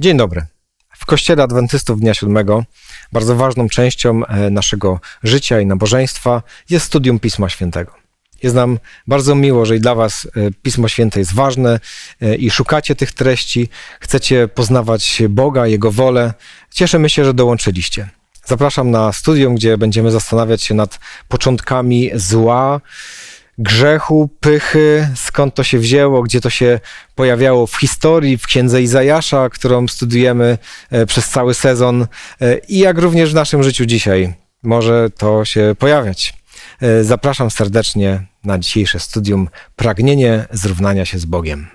Dzień dobry. W Kościele Adwentystów Dnia Siódmego bardzo ważną częścią e, naszego życia i nabożeństwa jest studium Pisma Świętego. Jest nam bardzo miło, że i dla Was e, Pismo Święte jest ważne e, i szukacie tych treści, chcecie poznawać Boga, Jego wolę. Cieszymy się, że dołączyliście. Zapraszam na studium, gdzie będziemy zastanawiać się nad początkami zła, grzechu, pychy, skąd to się wzięło, gdzie to się pojawiało w historii, w księdze Izajasza, którą studiujemy e, przez cały sezon e, i jak również w naszym życiu dzisiaj może to się pojawiać. E, zapraszam serdecznie na dzisiejsze studium Pragnienie zrównania się z Bogiem.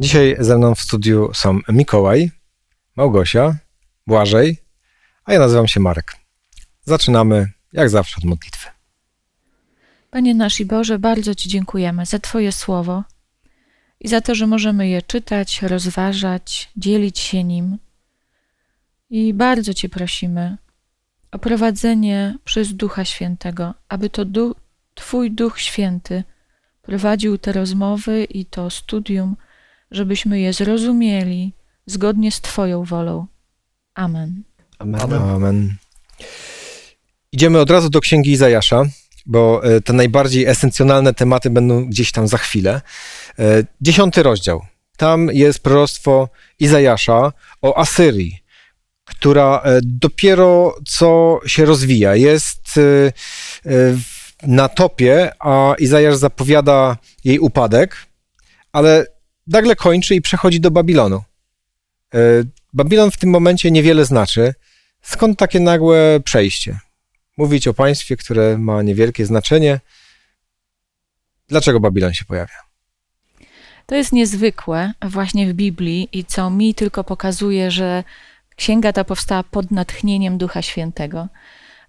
Dzisiaj ze mną w studiu są Mikołaj, Małgosia, Błażej, a ja nazywam się Marek. Zaczynamy, jak zawsze, od modlitwy. Panie nasz i Boże, bardzo Ci dziękujemy za Twoje słowo i za to, że możemy je czytać, rozważać, dzielić się nim. I bardzo Cię prosimy o prowadzenie przez Ducha Świętego, aby to Twój Duch Święty prowadził te rozmowy i to studium żebyśmy je zrozumieli zgodnie z Twoją wolą. Amen. Amen. Amen. Amen. Idziemy od razu do Księgi Izajasza, bo e, te najbardziej esencjonalne tematy będą gdzieś tam za chwilę. E, dziesiąty rozdział. Tam jest proroctwo Izajasza o Asyrii, która e, dopiero co się rozwija. Jest na topie, a Izajasz zapowiada jej upadek, ale nagle kończy i przechodzi do Babilonu. E, Babilon w tym momencie niewiele znaczy. Skąd takie nagłe przejście? Mówić o państwie, które ma niewielkie znaczenie. Dlaczego Babilon się pojawia? To jest niezwykłe właśnie w Biblii i co mi tylko pokazuje, że księga ta powstała pod natchnieniem Ducha Świętego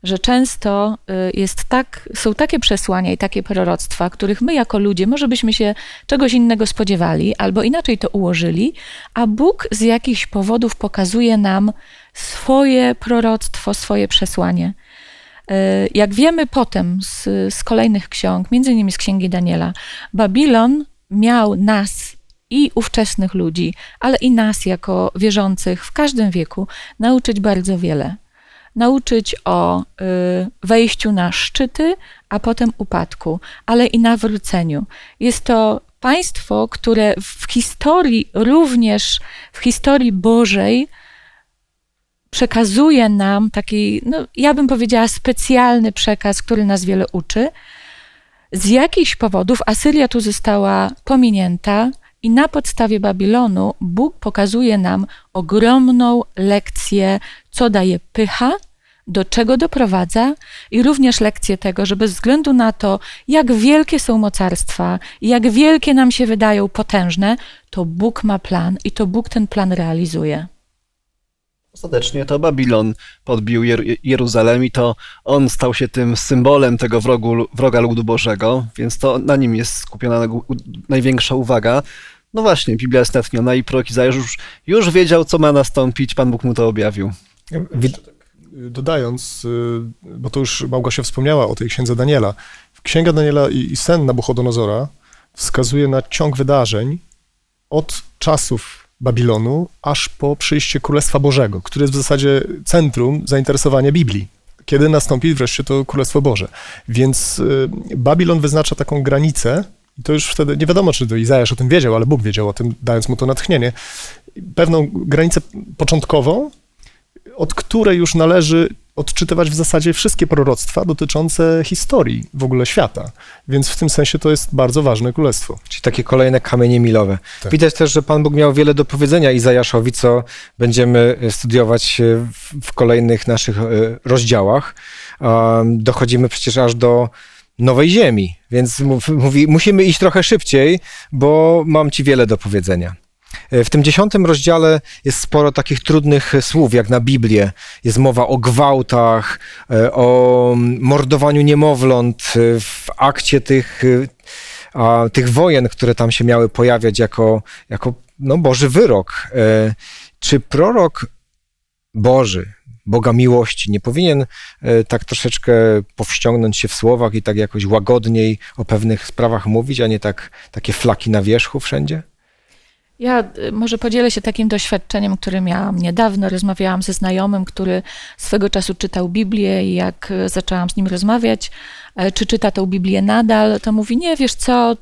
że często y, jest tak, są takie przesłania i takie proroctwa, których my jako ludzie może byśmy się czegoś innego spodziewali albo inaczej to ułożyli, a Bóg z jakichś powodów pokazuje nam swoje proroctwo, swoje przesłanie. Y, jak wiemy potem z, z kolejnych ksiąg, między innymi z księgi Daniela, Babilon miał nas i ówczesnych ludzi, ale i nas jako wierzących w każdym wieku nauczyć bardzo wiele nauczyć o y, wejściu na szczyty, a potem upadku, ale i nawróceniu. Jest to państwo, które w historii, również w historii Bożej, przekazuje nam taki, no, ja bym powiedziała, specjalny przekaz, który nas wiele uczy. Z jakichś powodów Asyria tu została pominięta, i na podstawie Babilonu Bóg pokazuje nam ogromną lekcję, co daje pycha, do czego doprowadza, i również lekcję tego, że bez względu na to, jak wielkie są mocarstwa, jak wielkie nam się wydają potężne, to Bóg ma plan i to Bóg ten plan realizuje. Ostatecznie to Babilon podbił Jer Jeruzalem i to on stał się tym symbolem tego wrogu, wroga ludu Bożego, więc to na nim jest skupiona największa uwaga. No właśnie, Biblia jest natchniona i prorok Izajasz już, już wiedział, co ma nastąpić, Pan Bóg mu to objawił. Dodając, y, bo to już Małgosia wspomniała o tej księdze Daniela. Księga Daniela i, i sen Nabuchodonozora wskazuje na ciąg wydarzeń od czasów Babilonu aż po przyjście Królestwa Bożego, które jest w zasadzie centrum zainteresowania Biblii. Kiedy nastąpi wreszcie to Królestwo Boże. Więc y, Babilon wyznacza taką granicę, i to już wtedy nie wiadomo, czy to Izajasz o tym wiedział, ale Bóg wiedział o tym, dając mu to natchnienie. Pewną granicę początkową, od której już należy odczytywać w zasadzie wszystkie proroctwa dotyczące historii w ogóle świata. Więc w tym sensie to jest bardzo ważne królestwo. Czyli takie kolejne kamienie milowe. Tak. Widać też, że Pan Bóg miał wiele do powiedzenia Izajaszowi, co będziemy studiować w kolejnych naszych e, rozdziałach. Dochodzimy przecież aż do nowej ziemi, więc mówi, musimy iść trochę szybciej, bo mam ci wiele do powiedzenia. W tym dziesiątym rozdziale jest sporo takich trudnych słów, jak na Biblię. Jest mowa o gwałtach, e, o mordowaniu niemowląt. W akcie tych a tych wojen, które tam się miały pojawiać jako, jako no, Boży wyrok. E, Czy prorok Boży, Boga miłości, nie powinien e, tak troszeczkę powściągnąć się w słowach i tak jakoś łagodniej o pewnych sprawach mówić, a nie tak takie flaki na wierzchu wszędzie? Ja y, może podzielę się takim doświadczeniem, które miałam niedawno. Rozmawiałam ze znajomym, który swego czasu czytał Biblię i jak y, zaczęłam z nim rozmawiać, e, czy czyta tą Biblię nadal, to mówi, nie, wiesz co, y,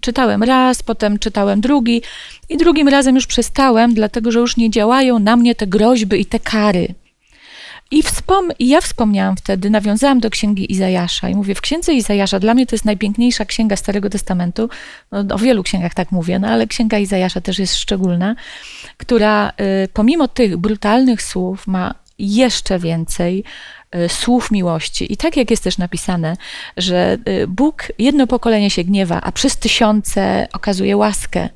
czytałem raz, potem czytałem drugi i drugim razem już przestałem, dlatego że już nie działają na mnie te groźby i te kary. I, wspom- ja wspomniałam wtedy, nawiązałam do księgi Izajasza i mówię, w księdze Izajasza, dla mnie to jest najpiękniejsza księga Starego Testamentu, no, o wielu księgach tak mówię, no, ale księga Izajasza też jest szczególna, która y, pomimo tych brutalnych słów ma jeszcze więcej y, słów miłości. I tak jak jest też napisane, że y, Bóg jedno pokolenie się gniewa, a przez tysiące okazuje łaskę.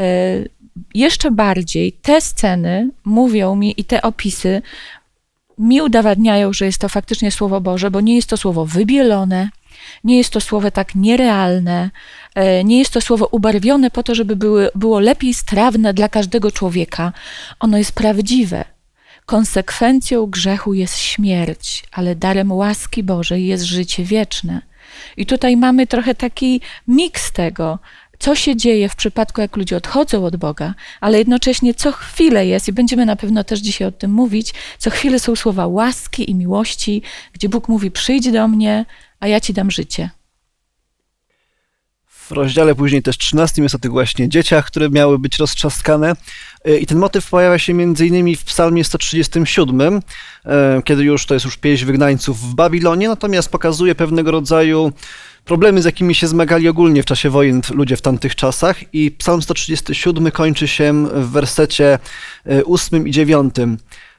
Y, Jeszcze bardziej te sceny mówią mi i te opisy mi udowadniają, że jest to faktycznie Słowo Boże, bo nie jest to słowo wybielone, nie jest to słowo tak nierealne, e, nie jest to słowo ubarwione po to, żeby były, było lepiej strawne dla każdego człowieka. Ono jest prawdziwe. Konsekwencją grzechu jest śmierć, ale darem łaski Bożej jest życie wieczne. I tutaj mamy trochę taki miks tego, co się dzieje w przypadku, jak ludzie odchodzą od Boga, ale jednocześnie co chwilę jest, i będziemy na pewno też dzisiaj o tym mówić, co chwilę są słowa łaski i miłości, gdzie Bóg mówi: Przyjdź do mnie, a ja ci dam życie. W rozdziale później też 13 jest o tych właśnie dzieciach, które miały być roztrzaskane. Y, I ten motyw pojawia się innymi w psalmie 137, y, kiedy już to jest już pieśń wygnańców w Babilonie, natomiast pokazuje pewnego rodzaju problemy, z jakimi się zmagali ogólnie w czasie wojen ludzie w tamtych czasach. I psalm 137 kończy się w wersecie 8 i 9.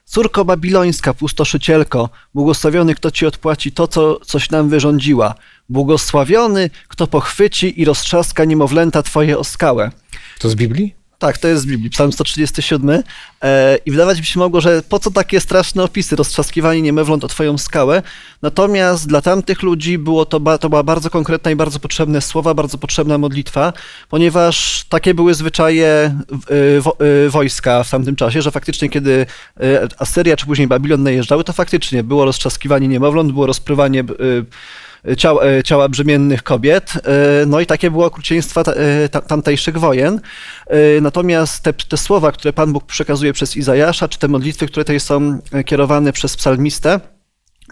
Córko babilońska, pustoszycielko, błogosławiony, kto ci odpłaci to, co coś nam wyrządziła. Błogosławiony, kto pochwyci i roztrzaska niemowlęta twoje o skałę. To z Biblii? Tak, to jest z Biblii, psalm 137. E, I wydawać by się mogło, że po co takie straszne opisy, roztrzaskiwanie niemowląt o twoją skałę. Natomiast dla tamtych ludzi było to, ba- to była bardzo konkretna i bardzo potrzebne słowa, bardzo potrzebna modlitwa, ponieważ takie były zwyczaje wo, y, wojska w tamtym czasie, że faktycznie kiedy y, Asyria czy później Babilon najeżdżały, to faktycznie było roztrzaskiwanie niemowląt, było rozprywanie ciała, ciała brzemiennych kobiet. e, No i takie było okrucieństwa e, ta- tamtejszych wojen. E, Natomiast te, te słowa, które Pan Bóg przekazuje przez Izajasza, czy te modlitwy, które tutaj są e, kierowane przez psalmistę,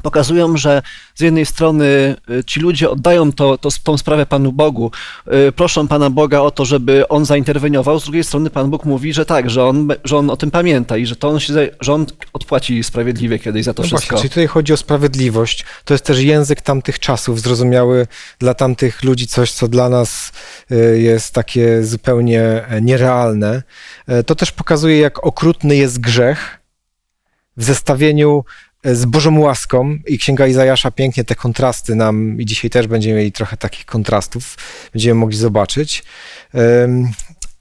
pokazują, że z jednej strony e, ci ludzie oddają to, to, tą sprawę Panu Bogu, e, proszą Pana Boga o to, żeby On zainterweniował, z drugiej strony Pan Bóg mówi, że tak, że On, że on o tym pamięta i że, to on się, że On odpłaci sprawiedliwie kiedyś za to No wszystko. właśnie, czyli tutaj chodzi o sprawiedliwość. To jest też język tamtych czasów, zrozumiały dla tamtych ludzi coś, co dla nas y, jest takie zupełnie e, nierealne. E, To też pokazuje, jak okrutny jest grzech w zestawieniu z Bożą łaską i Księga Izajasza pięknie te kontrasty nam i dzisiaj też będziemy mieli trochę takich kontrastów, będziemy mogli zobaczyć.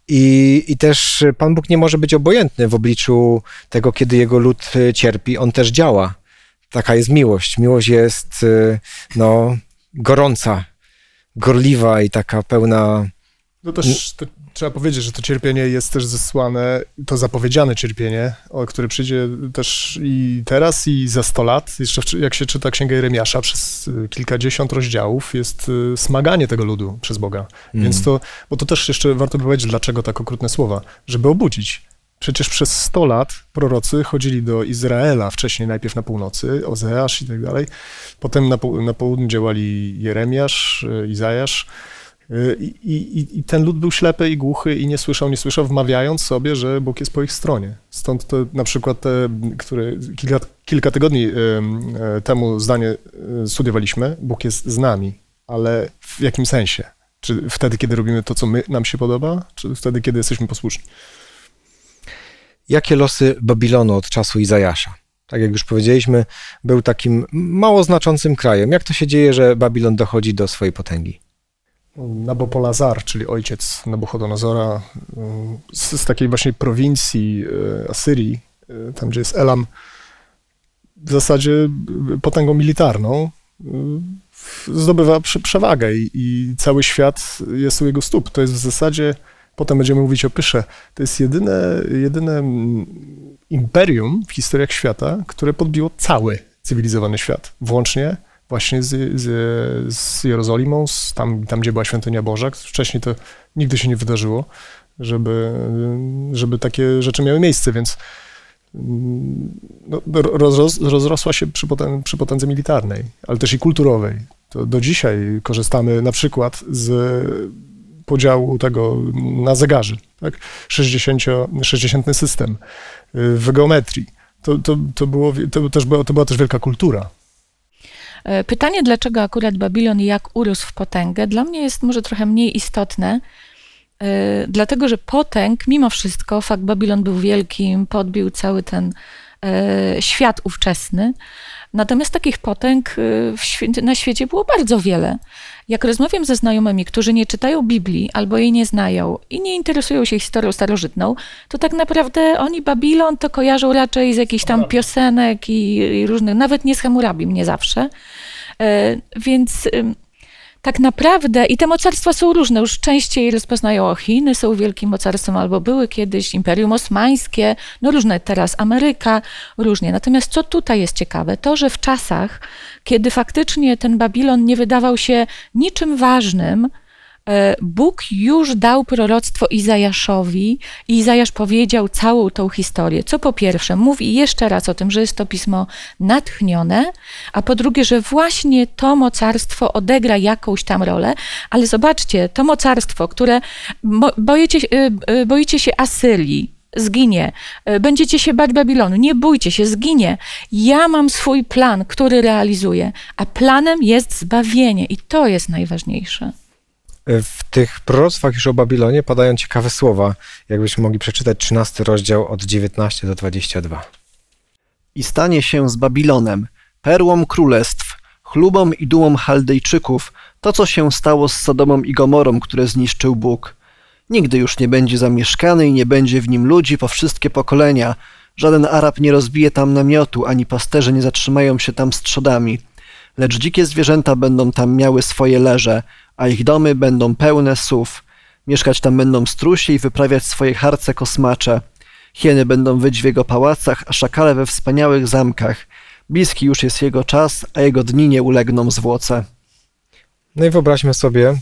I, I też Pan Bóg nie może być obojętny w obliczu tego, kiedy jego lud y, cierpi. On też działa. Taka jest miłość. Miłość jest y, no, gorąca, gorliwa i taka pełna. No też to trzeba powiedzieć, że to cierpienie jest też zesłane, to zapowiedziane cierpienie, o które przyjdzie też i teraz, i za 100 lat. Jeszcze jak się czyta Księgę Jeremiasza przez y, kilkadziesiąt rozdziałów, jest y, smaganie tego ludu przez Boga. Więc to, bo to też jeszcze warto by powiedzieć, dlaczego tak okrutne słowa, żeby obudzić. Przecież przez 100 lat prorocy chodzili do Izraela, wcześniej najpierw na północy, Ozeasz i tak dalej, potem na, na południu działali Jeremiasz, y, Izajasz, i, i, I ten lud był ślepy i głuchy i nie słyszał, nie słyszał, wmawiając sobie, że Bóg jest po ich stronie. Stąd to na przykład te, które kilka, kilka tygodni em, e, temu zdanie studiowaliśmy, Bóg jest z nami, ale w jakim sensie? Czy wtedy, kiedy robimy to, co my, nam się podoba, czy wtedy, kiedy jesteśmy posłuszni? Jakie losy Babilonu od czasu Izajasza? Tak jak już powiedzieliśmy, był takim mało znaczącym krajem. Jak to się dzieje, że Babilon dochodzi do swojej potęgi? Nabopolazar, czyli ojciec Nabuchodonozora, y, z, z takiej właśnie prowincji y, Asyrii, y, tam gdzie jest Elam, w zasadzie potęgą militarną, y, zdobywa prze- przewagę i, i cały świat jest u jego stóp. To jest w zasadzie, potem będziemy mówić o Pysze, to jest jedyne, jedyne mm, imperium w historiach świata, które podbiło cały cywilizowany świat, włącznie właśnie z, z, z Jerozolimą, z tam, tam, gdzie była świątynia Boża. Wcześniej to nigdy się nie wydarzyło, żeby, żeby takie rzeczy miały miejsce, więc mm, no, roz, rozrosła się przy, poten, przy potędze militarnej, ale też i kulturowej. To do dzisiaj korzystamy na przykład z podziału tego na zegarzy, tak? 60, 60 system w geometrii. To, to, to, było, to, też była, to była też wielka kultura. E, Pytanie, dlaczego akurat Babilon i jak urósł w potęgę, dla mnie jest może trochę mniej istotne, e, dlatego że potęg, mimo wszystko, fakt Babilon był wielkim, podbił cały ten świat ówczesny. Natomiast takich potęg e, na świecie było bardzo wiele. Jak rozmawiam ze znajomymi, którzy nie czytają Biblii albo jej nie znają i nie interesują się historią starożytną, to tak naprawdę oni Babilon to kojarzą raczej z jakichś tam piosenek i, i różnych, nawet nie z Hammurabim, nie zawsze. E, Więc tak naprawdę, i te mocarstwa są różne, już częściej rozpoznają Chiny, są wielkim mocarstwem, albo były kiedyś Imperium Osmańskie, no różne teraz, Ameryka, różnie. Natomiast co tutaj jest ciekawe, to, że w czasach, kiedy faktycznie ten Babilon nie wydawał się niczym ważnym, Bóg już dał proroctwo Izajaszowi i Izajasz powiedział całą tą historię. Co po pierwsze, mówi jeszcze raz o tym, że jest to pismo natchnione, a po drugie, że właśnie to mocarstwo odegra jakąś tam rolę, ale zobaczcie, to mocarstwo, które bo- boicie, się- boicie się Asyrii, zginie. Będziecie się bać Babilonu. Nie bójcie się, zginie. Ja mam swój plan, który realizuję, a planem jest zbawienie i to jest najważniejsze. W tych proroctwach już o Babilonie padają ciekawe słowa, jakbyśmy mogli przeczytać 13 rozdział od 19 do 22. I stanie się z Babilonem, perłą królestw, chlubą i dumą Chaldejczyków, to co się stało z Sodomą i Gomorą, które zniszczył Bóg. Nigdy już nie będzie zamieszkany i nie będzie w nim ludzi po wszystkie pokolenia. Żaden Arab nie rozbije tam namiotu, ani pasterze nie zatrzymają się tam z trzodami. Lecz dzikie zwierzęta będą tam miały swoje leże, a ich domy będą pełne sów. Mieszkać tam będą strusie i wyprawiać swoje harce kosmacze. Hieny będą wyć w jego pałacach, a szakale we wspaniałych zamkach. Bliski już jest jego czas, a jego dni nie ulegną zwłoce. No i wyobraźmy sobie,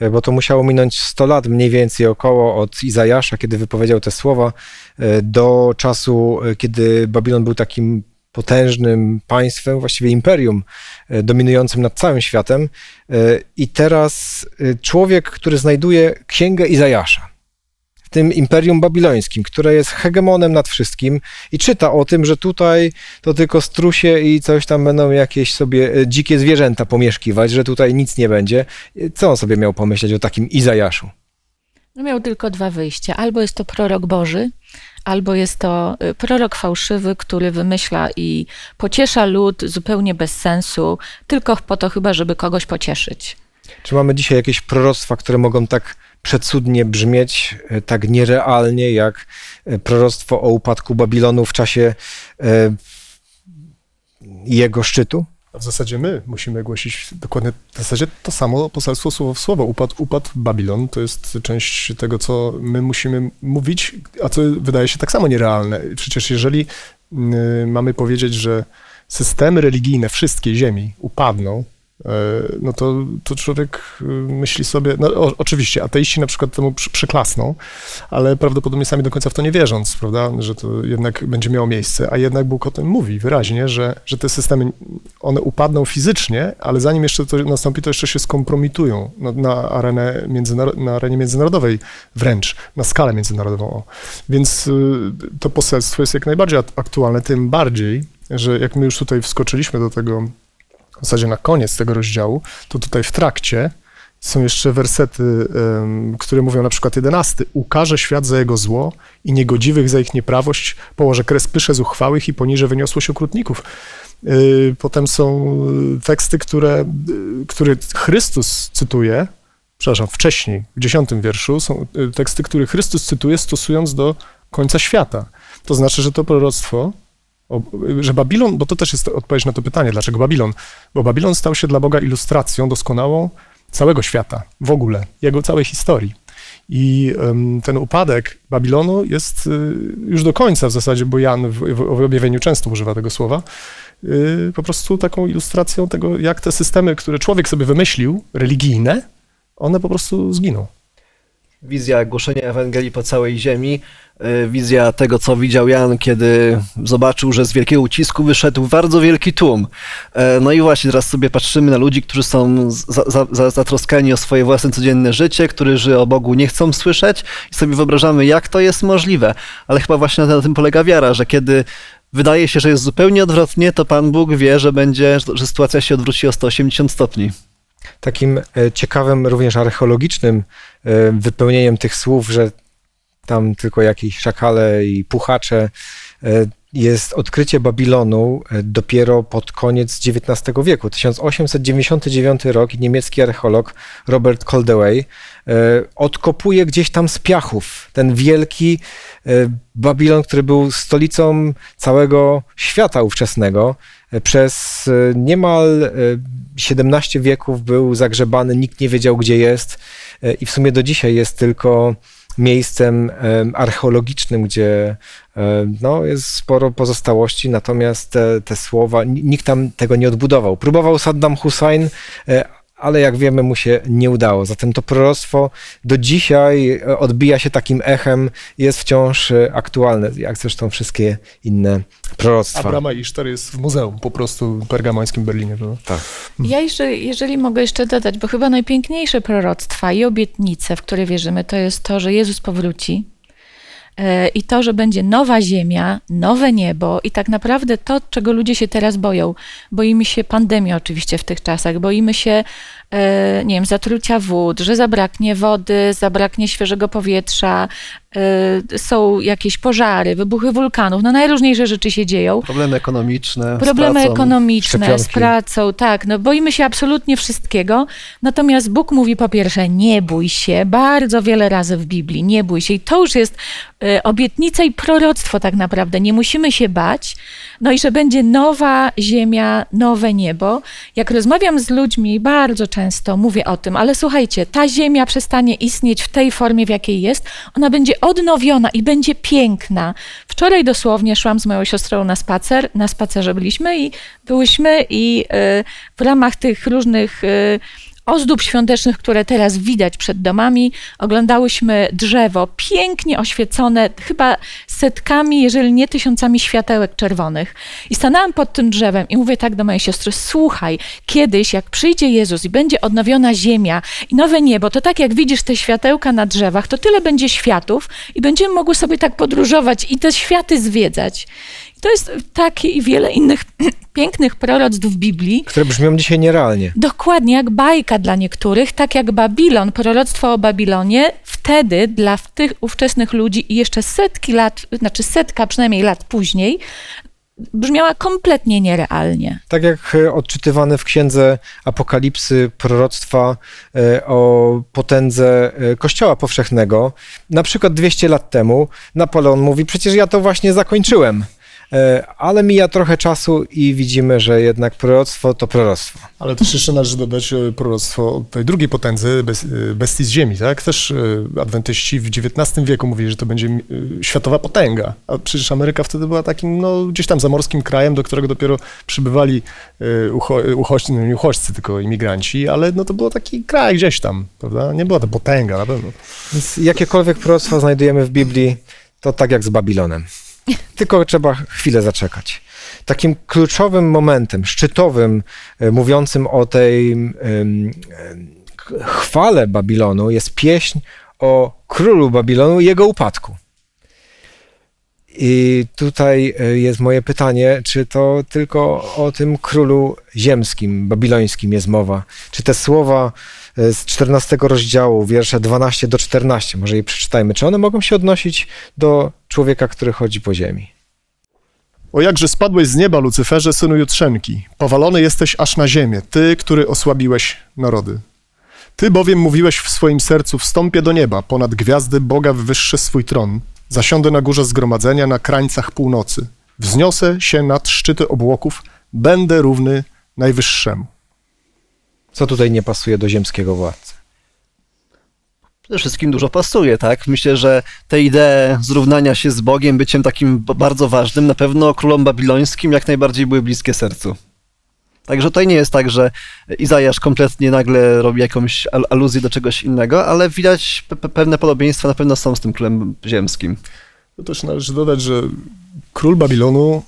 e, bo to musiało minąć 100 lat mniej więcej około od Izajasza, kiedy wypowiedział te słowa, e, do czasu, e, kiedy Babilon był takim potężnym państwem, właściwie imperium e, dominującym nad całym światem. E, I teraz e, człowiek, który znajduje księgę Izajasza w tym imperium babilońskim, które jest hegemonem nad wszystkim i czyta o tym, że tutaj to tylko strusie i coś tam będą jakieś sobie dzikie zwierzęta pomieszkiwać, że tutaj nic nie będzie. Co on sobie miał pomyśleć o takim Izajaszu? No miał tylko dwa wyjścia. Albo jest to prorok Boży, albo jest to y, prorok fałszywy, który wymyśla i pociesza lud zupełnie bez sensu, tylko po to chyba, żeby kogoś pocieszyć. Czy mamy dzisiaj jakieś proroctwa, które mogą tak przecudnie brzmieć, e, tak nierealnie, jak e, proroctwo o upadku Babilonu w czasie e, jego szczytu? A w zasadzie my musimy głosić dokładnie w zasadzie to samo poselstwo słowo w słowo. Upadł, upadł Babilon, to jest część tego, co my musimy mówić, a co wydaje się tak samo nierealne. Przecież jeżeli y, mamy powiedzieć, że systemy religijne wszystkiej ziemi upadną, no to, to człowiek y, myśli sobie, no o, oczywiście ateiści na przykład temu przy, przyklasną, ale prawdopodobnie sami do końca w to nie wierząc, prawda, że to jednak będzie miało miejsce, a jednak Bóg o tym mówi wyraźnie, że, że te systemy, one upadną fizycznie, ale zanim jeszcze to nastąpi, to jeszcze się skompromitują na, na, arenę na arenie międzynarodowej wręcz, na skalę międzynarodową. Więc y, to poselstwo jest jak najbardziej ak- aktualne, tym bardziej, że jak my już tutaj wskoczyliśmy do tego, w zasadzie na koniec tego rozdziału, to tutaj w trakcie są jeszcze wersety, które mówią na przykład 11. Ukaże świat za jego zło i niegodziwych za ich nieprawość, położę kres pysze zuchwałych i poniżę wyniosłość okrutników. Y, Potem są y, teksty, które, y, które Chrystus cytuje, przepraszam, wcześniej, w dziesiątym wierszu, są teksty, które Chrystus cytuje stosując do końca świata. To znaczy, że to proroctwo że Babilon, bo to też jest odpowiedź na to pytanie, dlaczego Babilon? Bo Babilon stał się dla Boga ilustracją doskonałą całego świata, w ogóle, jego całej historii. I ten upadek Babilonu jest y, już do końca w zasadzie, bo Jan w, w, objawieniu często używa tego słowa, y, po prostu taką ilustracją tego, jak te systemy, które człowiek sobie wymyślił, religijne, one po prostu zginą. Wizja głoszenia Ewangelii po całej ziemi, wizja tego, co widział Jan, kiedy zobaczył, że z wielkiego ucisku wyszedł bardzo wielki tłum. E, No i właśnie teraz sobie patrzymy na ludzi, którzy są za, za, za, zatroskani o swoje własne codzienne życie, którzy o Bogu nie chcą słyszeć i sobie wyobrażamy, jak to jest możliwe. Ale chyba właśnie na tym polega wiara, że kiedy wydaje się, że jest zupełnie odwrotnie, to Pan Bóg wie, że będzie, że sytuacja się odwróci o 180 stopni. Takim e, ciekawym, również archeologicznym e, wypełnieniem tych słów, że tam tylko jakieś szakale i puchacze, e, jest odkrycie Babilonu e, dopiero pod koniec XIX wieku. 1899 rok niemiecki archeolog Robert Coldewey e, odkopuje gdzieś tam z piachów ten wielki Babilon, który był stolicą całego świata ówczesnego. Przez niemal e, 17 wieków był zagrzebany, nikt nie wiedział gdzie jest i w sumie do dzisiaj jest tylko miejscem em, archeologicznym, gdzie no, jest sporo pozostałości, natomiast te, te słowa, ni- nikt tam tego nie odbudował. Próbował Saddam Hussein, e, ale jak wiemy, mu się nie udało. Zatem to proroctwo do dzisiaj e, odbija się takim echem jest wciąż e, aktualne, jak zresztą wszystkie inne proroctwa. Abrama i Isztar jest w muzeum po prostu pergamońskim w Berlinie. Prawda? Tak. Ja jeszcze, jeżeli mogę jeszcze dodać, bo chyba najpiękniejsze proroctwa i obietnice, w które wierzymy, to jest to, że Jezus powróci i to, że będzie nowa ziemia, nowe niebo i tak naprawdę to, czego ludzie się teraz boją. Boimy się pandemii oczywiście w tych czasach, boimy się, e, nie wiem, zatrucia wód, że zabraknie wody, zabraknie świeżego powietrza, e, są jakieś pożary, wybuchy wulkanów, no najróżniejsze rzeczy się dzieją. Problemy ekonomiczne. z Problemy pracą. ekonomiczne, z szczepionki. pracą, tak. No boimy się absolutnie wszystkiego. Natomiast Bóg mówi po pierwsze, nie bój się, bardzo wiele razy w Biblii, nie bój się. I to już jest e, obietnica i proroctwo tak naprawdę. Nie musimy się bać. No i że będzie nowa ziemia, nowe niebo. Jak rozmawiam z ludźmi, bardzo często mówię o tym, ale słuchajcie, ta ziemia przestanie istnieć w tej formie, w jakiej jest. Ona będzie odnowiona i będzie piękna. Wczoraj dosłownie szłam z moją siostrą na spacer, na spacerze byliśmy i byłyśmy i y, w ramach tych różnych y, ozdób świątecznych, które teraz widać przed domami, oglądałyśmy drzewo pięknie oświecone, chyba setkami, jeżeli nie tysiącami światełek czerwonych. I stanęłam pod tym drzewem i mówię tak do mojej siostry, słuchaj, kiedyś jak przyjdzie Jezus i będzie odnowiona ziemia i nowe niebo, to tak jak widzisz te światełka na drzewach, to tyle będzie światów i będziemy mogły sobie tak podróżować i te światy zwiedzać. To jest takie i wiele innych pięknych proroctw w Biblii, Które brzmią dzisiaj nierealnie. Dokładnie jak bajka dla niektórych, tak jak Babilon, proroctwo o Babilonie, wtedy dla tych ówczesnych ludzi i jeszcze setki lat, znaczy setka przynajmniej lat później, brzmiała kompletnie nierealnie. Tak jak e, odczytywane w księdze Apokalipsy proroctwa e, o potędze e, Kościoła Powszechnego, na przykład 200 lat temu, Napoleon mówi: Przecież ja to właśnie zakończyłem. E, Ale mija trochę czasu i widzimy, że jednak proroctwo to proroctwo. Ale też jeszcze należy dodać e, proroctwo tej drugiej potędzy, e, bestii z ziemi, tak? Też adwentyści w XIX wieku mówili, że to będzie światowa potęga, a przecież Ameryka wtedy była takim, no, gdzieś tam zamorskim krajem, do którego dopiero przybywali ucho, uchodźcy, no nie uchodźcy, tylko imigranci, ale no to był taki kraj gdzieś tam, prawda? Nie była to potęga na pewno. Więc jakiekolwiek proroctwa znajdujemy w Biblii, to tak jak z Babilonem. Tylko trzeba chwilę zaczekać. Takim kluczowym momentem, szczytowym, e, mówiącym o tej k- chwale Babilonu jest pieśń o królu Babilonu i jego upadku. I tutaj e, jest moje pytanie, czy to tylko o tym królu ziemskim, babilońskim jest mowa? Czy te słowa e, z 14 rozdziału, wiersze 12 do 14, może je przeczytajmy, czy one mogą się odnosić do człowieka, który chodzi po ziemi? O jakże spadłeś z nieba, Lucyferze, synu Jutrzenki. Powalony jesteś aż na ziemię, ty, który osłabiłeś narody. Ty bowiem mówiłeś w swoim sercu, wstąpię do nieba, ponad gwiazdy Boga wywyższę swój tron. Zasiądę na górze zgromadzenia, na krańcach północy. Wzniosę się nad szczyty obłoków, będę równy Najwyższemu. Co tutaj nie pasuje do ziemskiego władcy? Przede wszystkim dużo pasuje, tak? Myślę, że te idee zrównania się z Bogiem, byciem takim bardzo ważnym, na pewno królom babilońskim jak najbardziej były bliskie sercu. Także tutaj nie jest tak, że Izajasz kompletnie nagle robi jakąś al- aluzję do czegoś innego, ale widać pe- pe- pewne podobieństwa na pewno są z tym królem ziemskim. To też należy dodać, że król Babilonu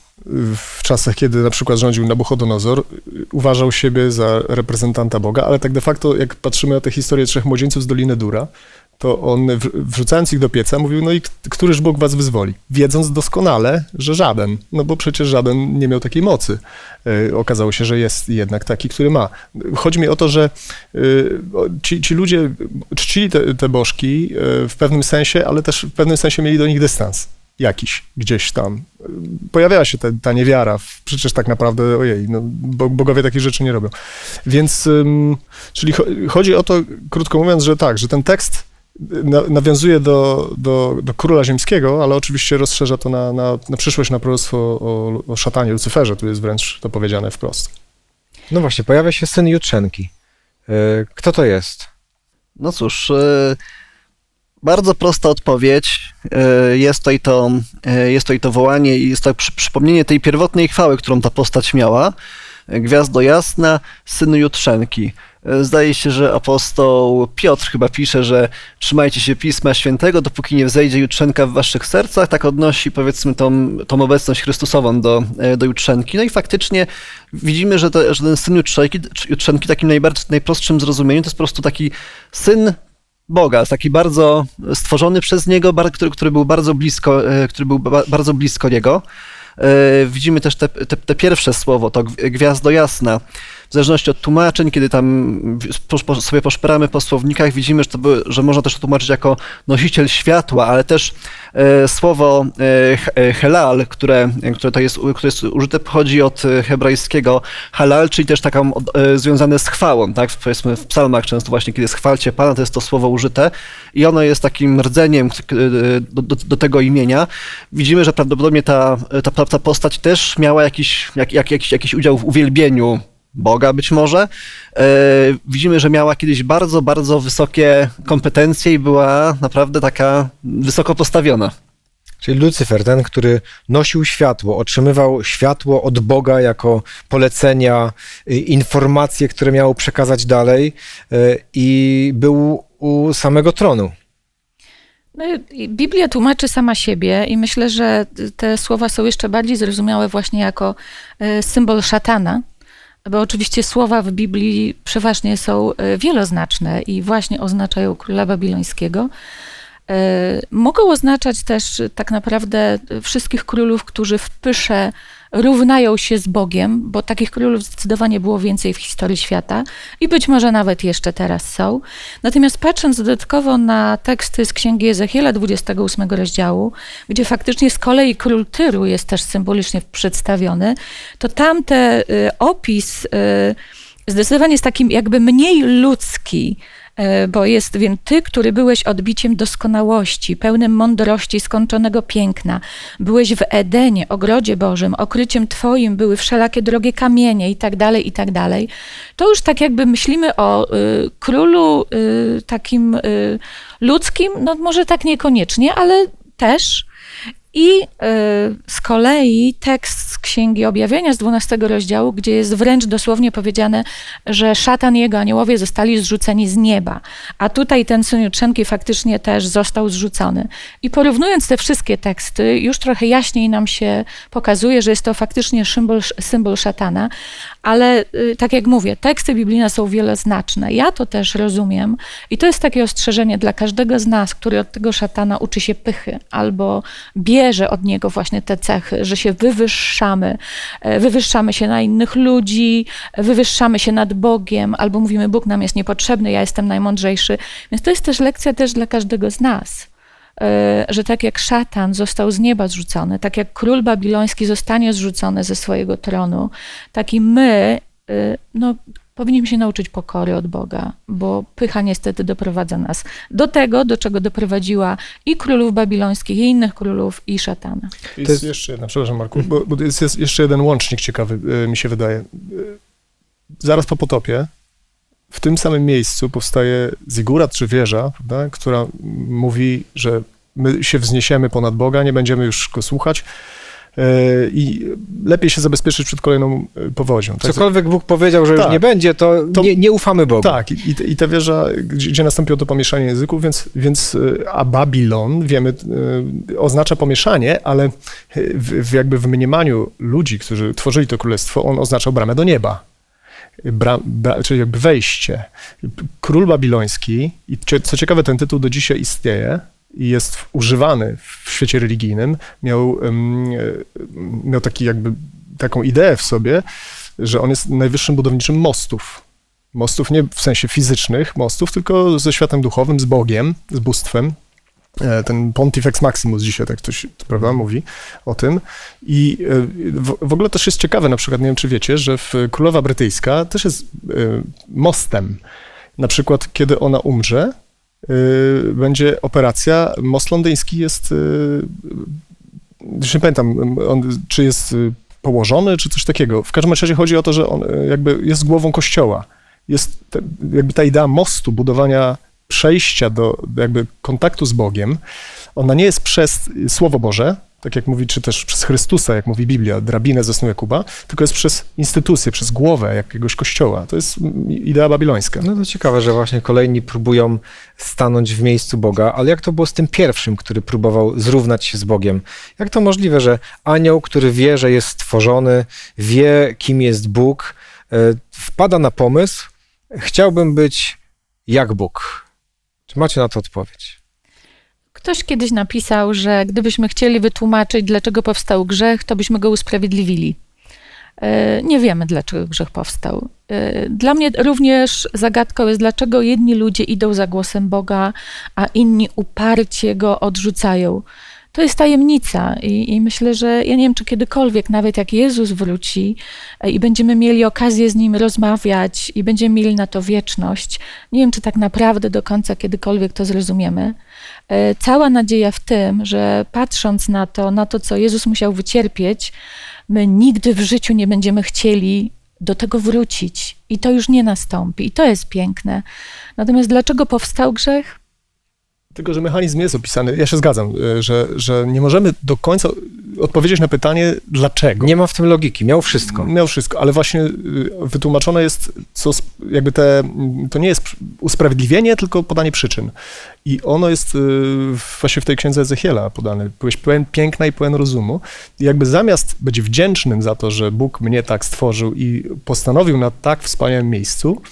w czasach, kiedy na przykład rządził Nabuchodonozor, uważał siebie za reprezentanta Boga, ale tak de facto, jak patrzymy na tę historię trzech młodzieńców z Doliny Dura, to on wrzucając ich do pieca mówił, no i któryż Bóg was wyzwoli? Wiedząc doskonale, że żaden, no bo przecież żaden nie miał takiej mocy. Y, Okazało się, że jest jednak taki, który ma. Chodzi mi o to, że o, ci, ci ludzie czcili te, te bożki y, w pewnym sensie, ale też w pewnym sensie mieli do nich dystans jakiś gdzieś tam. Pojawiała się ta, ta niewiara. w- Przecież tak naprawdę, ojej, no, bo- bogowie takich rzeczy nie robią. Więc, ym, czyli cho- chodzi o to, krótko mówiąc, że tak, że ten tekst na, nawiązuje do, do, do króla ziemskiego, ale oczywiście rozszerza to na, na, na przyszłość, na proroctwo o, o szatanie, Lucyferze. Tu jest wręcz to powiedziane wprost. No właśnie, pojawia się syn Jutrzenki. E, Kto to jest? No cóż, e, bardzo prosta odpowiedź. E, Jest to i to, e, jest to, i to wołanie i jest to przy, przypomnienie tej pierwotnej chwały, którą ta postać miała. E, Gwiazdo jasna, synu Jutrzenki. Zdaje się, że apostoł Piotr chyba pisze, że trzymajcie się Pisma Świętego, dopóki nie wzejdzie Jutrzenka w waszych sercach. Tak odnosi powiedzmy tą, tą obecność Chrystusową do, do Jutrzenki. No i faktycznie widzimy, że, to, że ten syn Jutrzenki, Jutrzenki takim najbardziej, najprostszym zrozumieniu to jest po prostu taki syn Boga, taki bardzo stworzony przez Niego, który, który był bardzo blisko, e, który był ba- bardzo blisko Niego. E, Widzimy też te, te, te pierwsze słowo, to gwi- gwiazdo jasna. W zależności od tłumaczeń, kiedy tam sobie poszperamy po słownikach, widzimy, że, to by, że można też to tłumaczyć jako nosiciel światła, ale też e, słowo e, e, helal, które, które, to jest, które jest użyte, pochodzi od e, hebrajskiego halal, czyli też taką e, związane z chwałą, tak? Powiedzmy w psalmach często właśnie, kiedy jest chwalcie Pana, to jest to słowo użyte i ono jest takim rdzeniem k- do, do, do tego imienia. Widzimy, że prawdopodobnie ta, ta, ta postać też miała jakiś, jak, jak, jakiś, jakiś udział w uwielbieniu Boga być może. E, widzimy, że miała kiedyś bardzo, bardzo wysokie kompetencje i była naprawdę taka wysoko postawiona. Czyli Lucyfer, ten, który nosił światło, otrzymywał światło od Boga jako polecenia, y, informacje, które miał przekazać dalej y, i był u samego tronu. No, Biblia tłumaczy sama siebie i myślę, że te słowa są jeszcze bardziej zrozumiałe właśnie jako e, symbol szatana, bo oczywiście słowa w Biblii przeważnie są e, wieloznaczne i właśnie oznaczają króla babilońskiego. E, Mogą oznaczać też tak naprawdę wszystkich królów, którzy w pysze równają się z Bogiem, bo takich królów zdecydowanie było więcej w historii świata i być może nawet jeszcze teraz są. Natomiast patrząc dodatkowo na teksty z Księgi Ezechiela 28 rozdziału, gdzie faktycznie z kolei król Tyru jest też symbolicznie przedstawiony, to tamte y, opis y, zdecydowanie jest takim jakby mniej ludzki, e, bo jest, wiem, ty, który byłeś odbiciem doskonałości, pełnym mądrości, skończonego piękna. Byłeś w Edenie, ogrodzie Bożym, okryciem twoim były wszelakie drogie kamienie i tak dalej, i tak dalej. To już tak jakby myślimy o y, królu y, takim y, ludzkim, no może tak niekoniecznie, ale też. I y, z kolei tekst z Księgi Objawienia z 12 rozdziału, gdzie jest wręcz dosłownie powiedziane, że szatan i jego aniołowie zostali zrzuceni z nieba. A tutaj ten syn Jutrzenki faktycznie też został zrzucony. I porównując te wszystkie teksty, już trochę jaśniej nam się pokazuje, że jest to faktycznie symbol, symbol szatana, ale y, tak jak mówię, teksty biblijne są wieloznaczne. Ja to też rozumiem i to jest takie ostrzeżenie dla każdego z nas, który od tego szatana uczy się pychy albo bierze od niego właśnie te cechy, że się wywyższamy, e, wywyższamy się na innych ludzi, wywyższamy się nad Bogiem, albo mówimy, Bóg nam jest niepotrzebny, ja jestem najmądrzejszy. Więc to jest też lekcja też dla każdego z nas e, że tak jak szatan został z nieba zrzucony, tak jak król babiloński zostanie zrzucony ze swojego tronu, tak i my no, powinniśmy się nauczyć pokory od Boga, bo pycha niestety doprowadza nas do tego, do czego doprowadziła i królów babilońskich, i innych królów, i szatana. Jest, jest- jeszcze jedna, przepraszam Marku, bo, bo jest, jest jeszcze jeden łącznik ciekawy, e, mi się wydaje. E, Zaraz po potopie w tym samym miejscu powstaje zigurat czy wieża, prawda, która mówi, że my się wzniesiemy ponad Boga, nie będziemy już go słuchać i lepiej się zabezpieczyć przed kolejną e, powodzią. Tak, Cokolwiek Bóg powiedział, że już Tak. nie będzie, to, To- nie, nie ufamy Bogu. Tak, i, i- ta wieża, gdzie, gdzie nastąpiło to pomieszanie języków, więc, więc y, a Babilon, wiemy, oznacza pomieszanie, ale w, w jakby w mniemaniu ludzi, którzy tworzyli to królestwo, on oznaczał bramę do nieba. Bra, bra, czyli jakby wejście. Król babiloński, i co ciekawe, ten tytuł do dzisiaj istnieje i jest używany w świecie religijnym, miał, y, miał taki jakby taką ideę w sobie, że on jest najwyższym budowniczym mostów. Mostów nie w sensie fizycznych mostów, tylko ze światem duchowym, z Bogiem, z bóstwem. E, Ten Pontifex Maximus dzisiaj tak ktoś, prawda, mówi o tym. I e, w, w ogóle też jest ciekawe, na przykład, nie wiem czy wiecie, że Królowa Brytyjska też jest e, mostem. Na przykład, kiedy ona umrze, e, będzie operacja, most londyński jest, już nie pamiętam, on, czy jest e, położony, czy coś takiego. W każdym razie chodzi o to, że on jakby jest głową kościoła. Jest jakby ta idea mostu, budowania przejścia do jakby kontaktu z Bogiem, ona nie jest przez Słowo Boże, tak jak mówi, czy też przez Chrystusa, jak mówi Biblia, drabinę ze snu Jakuba, tylko jest przez instytucję, przez głowę jakiegoś kościoła. To jest idea babilońska. No to ciekawe, że właśnie kolejni próbują stanąć w miejscu Boga, ale jak to było z tym pierwszym, który próbował zrównać się z Bogiem? Jak to możliwe, że anioł, który wie, że jest stworzony, wie, kim jest Bóg, e, wpada na pomysł, chciałbym być jak Bóg. Czy macie na to odpowiedź? Ktoś kiedyś napisał, że gdybyśmy chcieli wytłumaczyć, dlaczego powstał grzech, to byśmy go usprawiedliwili. E, Nie wiemy, dlaczego grzech powstał. E, Dla mnie również zagadką jest, dlaczego jedni ludzie idą za głosem Boga, a inni uparcie go odrzucają. To jest tajemnica i, i myślę, że ja nie wiem, czy kiedykolwiek, nawet jak Jezus wróci e, i będziemy mieli okazję z Nim rozmawiać i będziemy mieli na to wieczność, nie wiem, czy tak naprawdę do końca kiedykolwiek to zrozumiemy. E, Cała nadzieja w tym, że patrząc na to, na to, co Jezus musiał wycierpieć, my nigdy w życiu nie będziemy chcieli do tego wrócić i to już nie nastąpi. I to jest piękne. Natomiast dlaczego powstał grzech? Tylko, że mechanizm jest opisany. Ja się zgadzam, e, że, że nie możemy do końca odpowiedzieć na pytanie, dlaczego. Nie ma w tym logiki, miał wszystko. Miał wszystko, ale właśnie y, wytłumaczone jest, co jakby te, to nie jest usprawiedliwienie, tylko podanie przyczyn. I ono jest y, właśnie w tej księdze Ezechiela podane. Byłeś pełen piękna i pełen rozumu. I jakby zamiast być wdzięcznym za to, że Bóg mnie tak stworzył i postanowił na tak wspaniałym miejscu,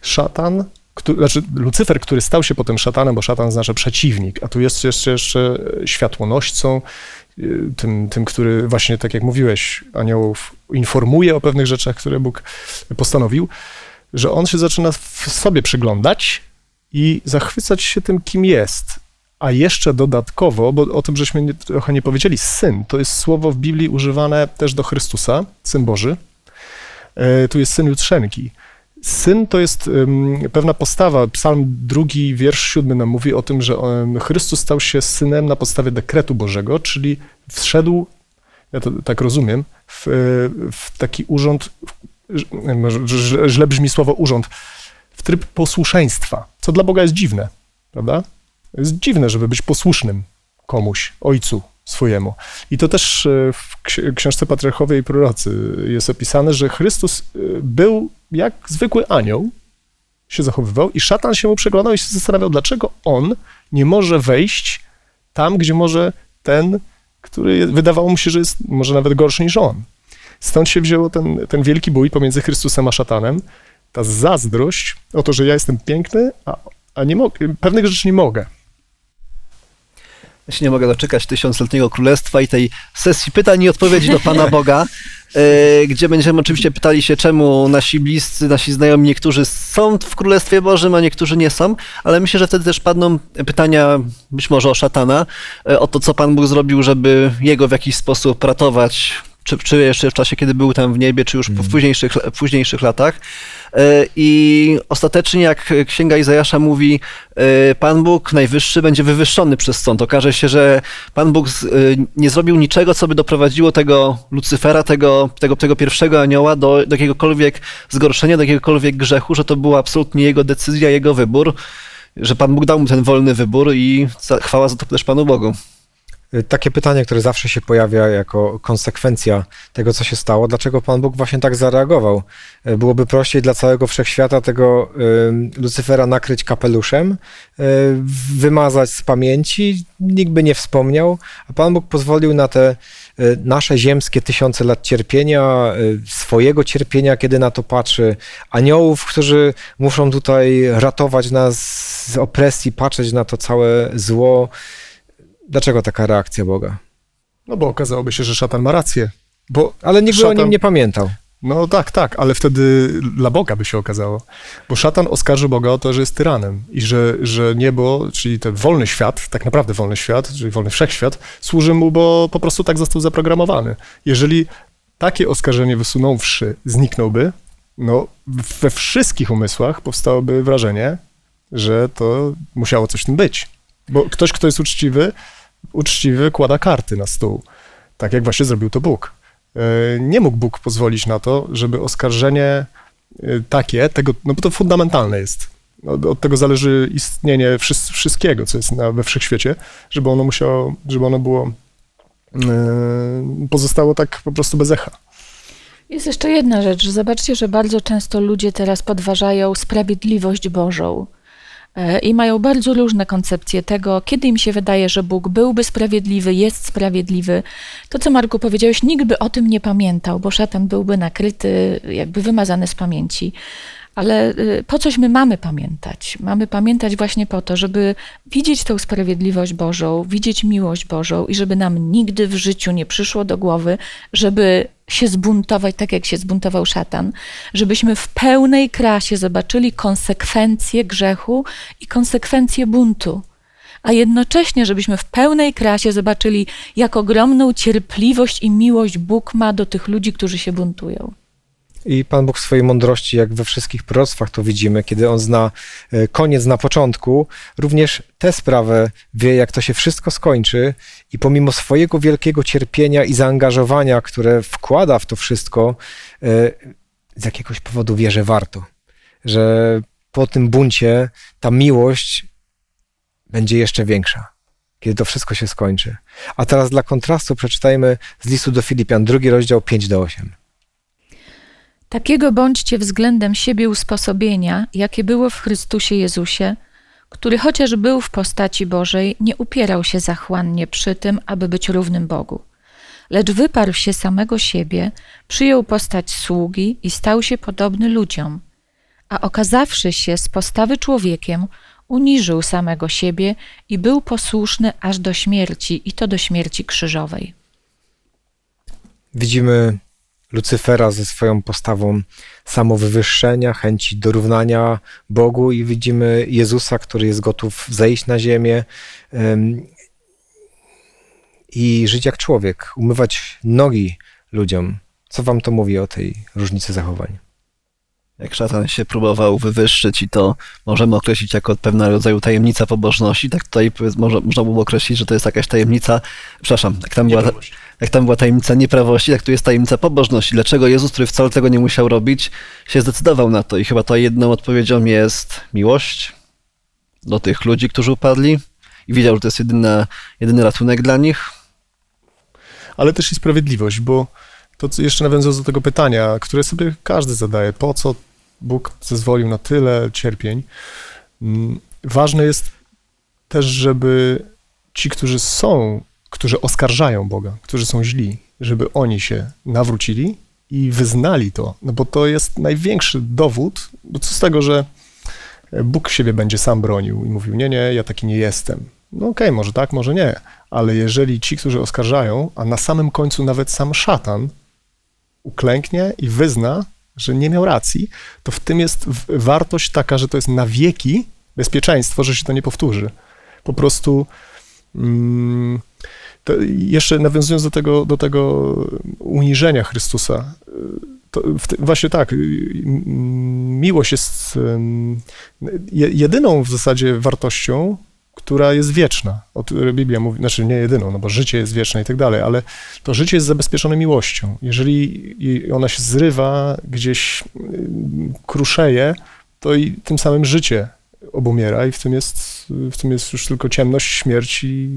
szatan, który, znaczy Lucyfer, który stał się potem szatanem, bo szatan znaczy przeciwnik, a tu jest jeszcze, jeszcze światłonoścą, y, tym, tym, który właśnie, tak jak mówiłeś, aniołów informuje o pewnych rzeczach, które Bóg postanowił, że on się zaczyna w sobie przyglądać i zachwycać się tym, kim jest. A jeszcze dodatkowo, bo o tym żeśmy nie, trochę nie powiedzieli, syn to jest słowo w Biblii używane też do Chrystusa, syn Boży. E, tu jest syn Jutrzenki. Syn to jest pewna postawa. Psalm drugi, wiersz siódmy nam mówi o tym, że Chrystus stał się synem na podstawie dekretu Bożego, czyli wszedł, ja to tak rozumiem, w, w taki urząd, źle- brzmi słowo urząd, w tryb posłuszeństwa, co dla Boga jest dziwne, prawda? Jest dziwne, żeby być posłusznym komuś, ojcu swojemu. I to też e, w ksi- książce Patriarchowie i Prorocy jest opisane, że Chrystus e, był jak zwykły anioł, się zachowywał i szatan się mu przeglądał i się zastanawiał, dlaczego on nie może wejść tam, gdzie może ten, który wydawało mu się, że jest może nawet gorszy niż on. Stąd się wzięło ten, ten wielki bój pomiędzy Chrystusem a szatanem, ta zazdrość o to, że ja jestem piękny, a, a nie mogę, pewnych rzeczy nie mogę. Ja się nie mogę doczekać tysiącletniego królestwa i tej sesji pytań i odpowiedzi do Pana Boga, e, gdzie będziemy oczywiście pytali się, czemu nasi bliscy, nasi znajomi, niektórzy są w Królestwie Bożym, a niektórzy nie są, ale myślę, że wtedy też padną pytania być może o szatana, e, o to, co Pan Bóg zrobił, żeby jego w jakiś sposób ratować czy, czy jeszcze w czasie, kiedy był tam w niebie, czy już Mhm. w późniejszych, w późniejszych latach. E, I ostatecznie, jak Księga Izajasza mówi, e, Pan Bóg Najwyższy będzie wywyższony przez sąd. Okaże się, że Pan Bóg e, nie zrobił niczego, co by doprowadziło tego Lucyfera, tego, tego, tego pierwszego anioła do, do jakiegokolwiek zgorszenia, do jakiegokolwiek grzechu, że to była absolutnie jego decyzja, jego wybór, że Pan Bóg dał mu ten wolny wybór i chwała za to też Panu Bogu. Y, Takie pytanie, które zawsze się pojawia jako konsekwencja tego, co się stało, dlaczego Pan Bóg właśnie tak zareagował? Y, Byłoby prościej dla całego wszechświata tego y, Lucyfera nakryć kapeluszem, y, wymazać z pamięci, nikt by nie wspomniał, a Pan Bóg pozwolił na te y, nasze ziemskie tysiące lat cierpienia, y, swojego cierpienia, kiedy na to patrzy, aniołów, którzy muszą tutaj ratować nas z opresji, patrzeć na to całe zło. Dlaczego taka reakcja Boga? No bo okazałoby się, że szatan ma rację. Bo, Ale nikt by o Szatan- nim nie pamiętał. no tak, tak, ale wtedy dla Boga by się okazało. Bo szatan oskarży Boga o to, że jest tyranem i że, że niebo, czyli ten wolny świat, tak naprawdę wolny świat, czyli wolny wszechświat, służy mu, bo po prostu tak został zaprogramowany. Jeżeli takie oskarżenie wysunąwszy zniknąłby, no we wszystkich umysłach powstałoby wrażenie, że to musiało coś w tym być. Bo ktoś, kto jest uczciwy, uczciwy kłada karty na stół. Tak jak właśnie zrobił to Bóg. E, Nie mógł Bóg pozwolić na to, żeby oskarżenie e, takie, tego, no bo to fundamentalne jest. Od, od tego zależy istnienie wszys- wszystkiego, co jest na, we wszechświecie, żeby ono musiało, żeby ono było, e, pozostało tak po prostu bez echa. Jest jeszcze jedna rzecz, zobaczcie, że bardzo często ludzie teraz podważają sprawiedliwość Bożą i mają bardzo różne koncepcje tego, kiedy im się wydaje, że Bóg byłby sprawiedliwy, jest sprawiedliwy. To, co Marku powiedziałeś, nikt by o tym nie pamiętał, bo szatan byłby nakryty, jakby wymazany z pamięci. Ale y, po coś my mamy pamiętać? Mamy pamiętać właśnie po to, żeby widzieć tą sprawiedliwość Bożą, widzieć miłość Bożą i żeby nam nigdy w życiu nie przyszło do głowy, żeby się zbuntować tak, jak się zbuntował szatan, żebyśmy w pełnej krasie zobaczyli konsekwencje grzechu i konsekwencje buntu. A jednocześnie, żebyśmy w pełnej krasie zobaczyli, jak ogromną cierpliwość i miłość Bóg ma do tych ludzi, którzy się buntują. I Pan Bóg w swojej mądrości, jak we wszystkich proroctwach to widzimy, kiedy On zna e, koniec na początku, również tę sprawę wie, jak to się wszystko skończy i pomimo swojego wielkiego cierpienia i zaangażowania, które wkłada w to wszystko, e, z jakiegoś powodu wie, że warto. Że po tym buncie ta miłość będzie jeszcze większa, kiedy to wszystko się skończy. A teraz dla kontrastu przeczytajmy z listu do Filipian, drugi rozdział 5 do 8. Takiego bądźcie względem siebie usposobienia, jakie było w Chrystusie Jezusie, który chociaż był w postaci Bożej, nie upierał się zachłannie przy tym, aby być równym Bogu. Lecz wyparł się samego siebie, przyjął postać sługi i stał się podobny ludziom. A okazawszy się z postawy człowiekiem, uniżył samego siebie i był posłuszny aż do śmierci, i to do śmierci krzyżowej. Widzimy Lucyfera ze swoją postawą samowywyższenia, chęci dorównania Bogu i widzimy Jezusa, który jest gotów zejść na ziemię em, i żyć jak człowiek, umywać nogi ludziom. Co wam to mówi o tej różnicy zachowań? Jak szatan się próbował wywyższyć i to możemy określić jako pewnego rodzaju tajemnica pobożności, tak tutaj może, można było określić, że to jest jakaś tajemnica, przepraszam, jak tam, była, jak tam była tajemnica nieprawości, tak tu jest tajemnica pobożności. Dlaczego Jezus, który wcale tego nie musiał robić, się zdecydował na to? I chyba to jedną odpowiedzią jest miłość do tych ludzi, którzy upadli i wiedział, że to jest jedyna, jedyny ratunek dla nich. ale też i sprawiedliwość, bo to jeszcze nawiązując do tego pytania, które sobie każdy zadaje, po co Bóg zezwolił na tyle cierpień, mm, ważne jest też, żeby ci, którzy są, którzy oskarżają Boga, którzy są źli, żeby oni się nawrócili i wyznali to, no bo to jest największy dowód, bo co z tego, że Bóg siebie będzie sam bronił i mówił, nie, nie, ja taki nie jestem. No okej, może tak, może nie, ale jeżeli ci, którzy oskarżają, a na samym końcu nawet sam szatan uklęknie i wyzna, że nie miał racji, to w tym jest wartość taka, że to jest na wieki bezpieczeństwo, że się to nie powtórzy. Po prostu mm, jeszcze nawiązując do tego, do tego uniżenia Chrystusa, ty, właśnie tak, y, m, miłość jest jedyną w zasadzie wartością, która jest wieczna, o której Biblia mówi, znaczy nie jedyną, no bo życie jest wieczne i tak dalej, ale to życie jest zabezpieczone miłością. Jeżeli ona się zrywa, gdzieś ym, kruszeje, to i tym samym życie obumiera i w tym jest, w tym jest już tylko ciemność, śmierć i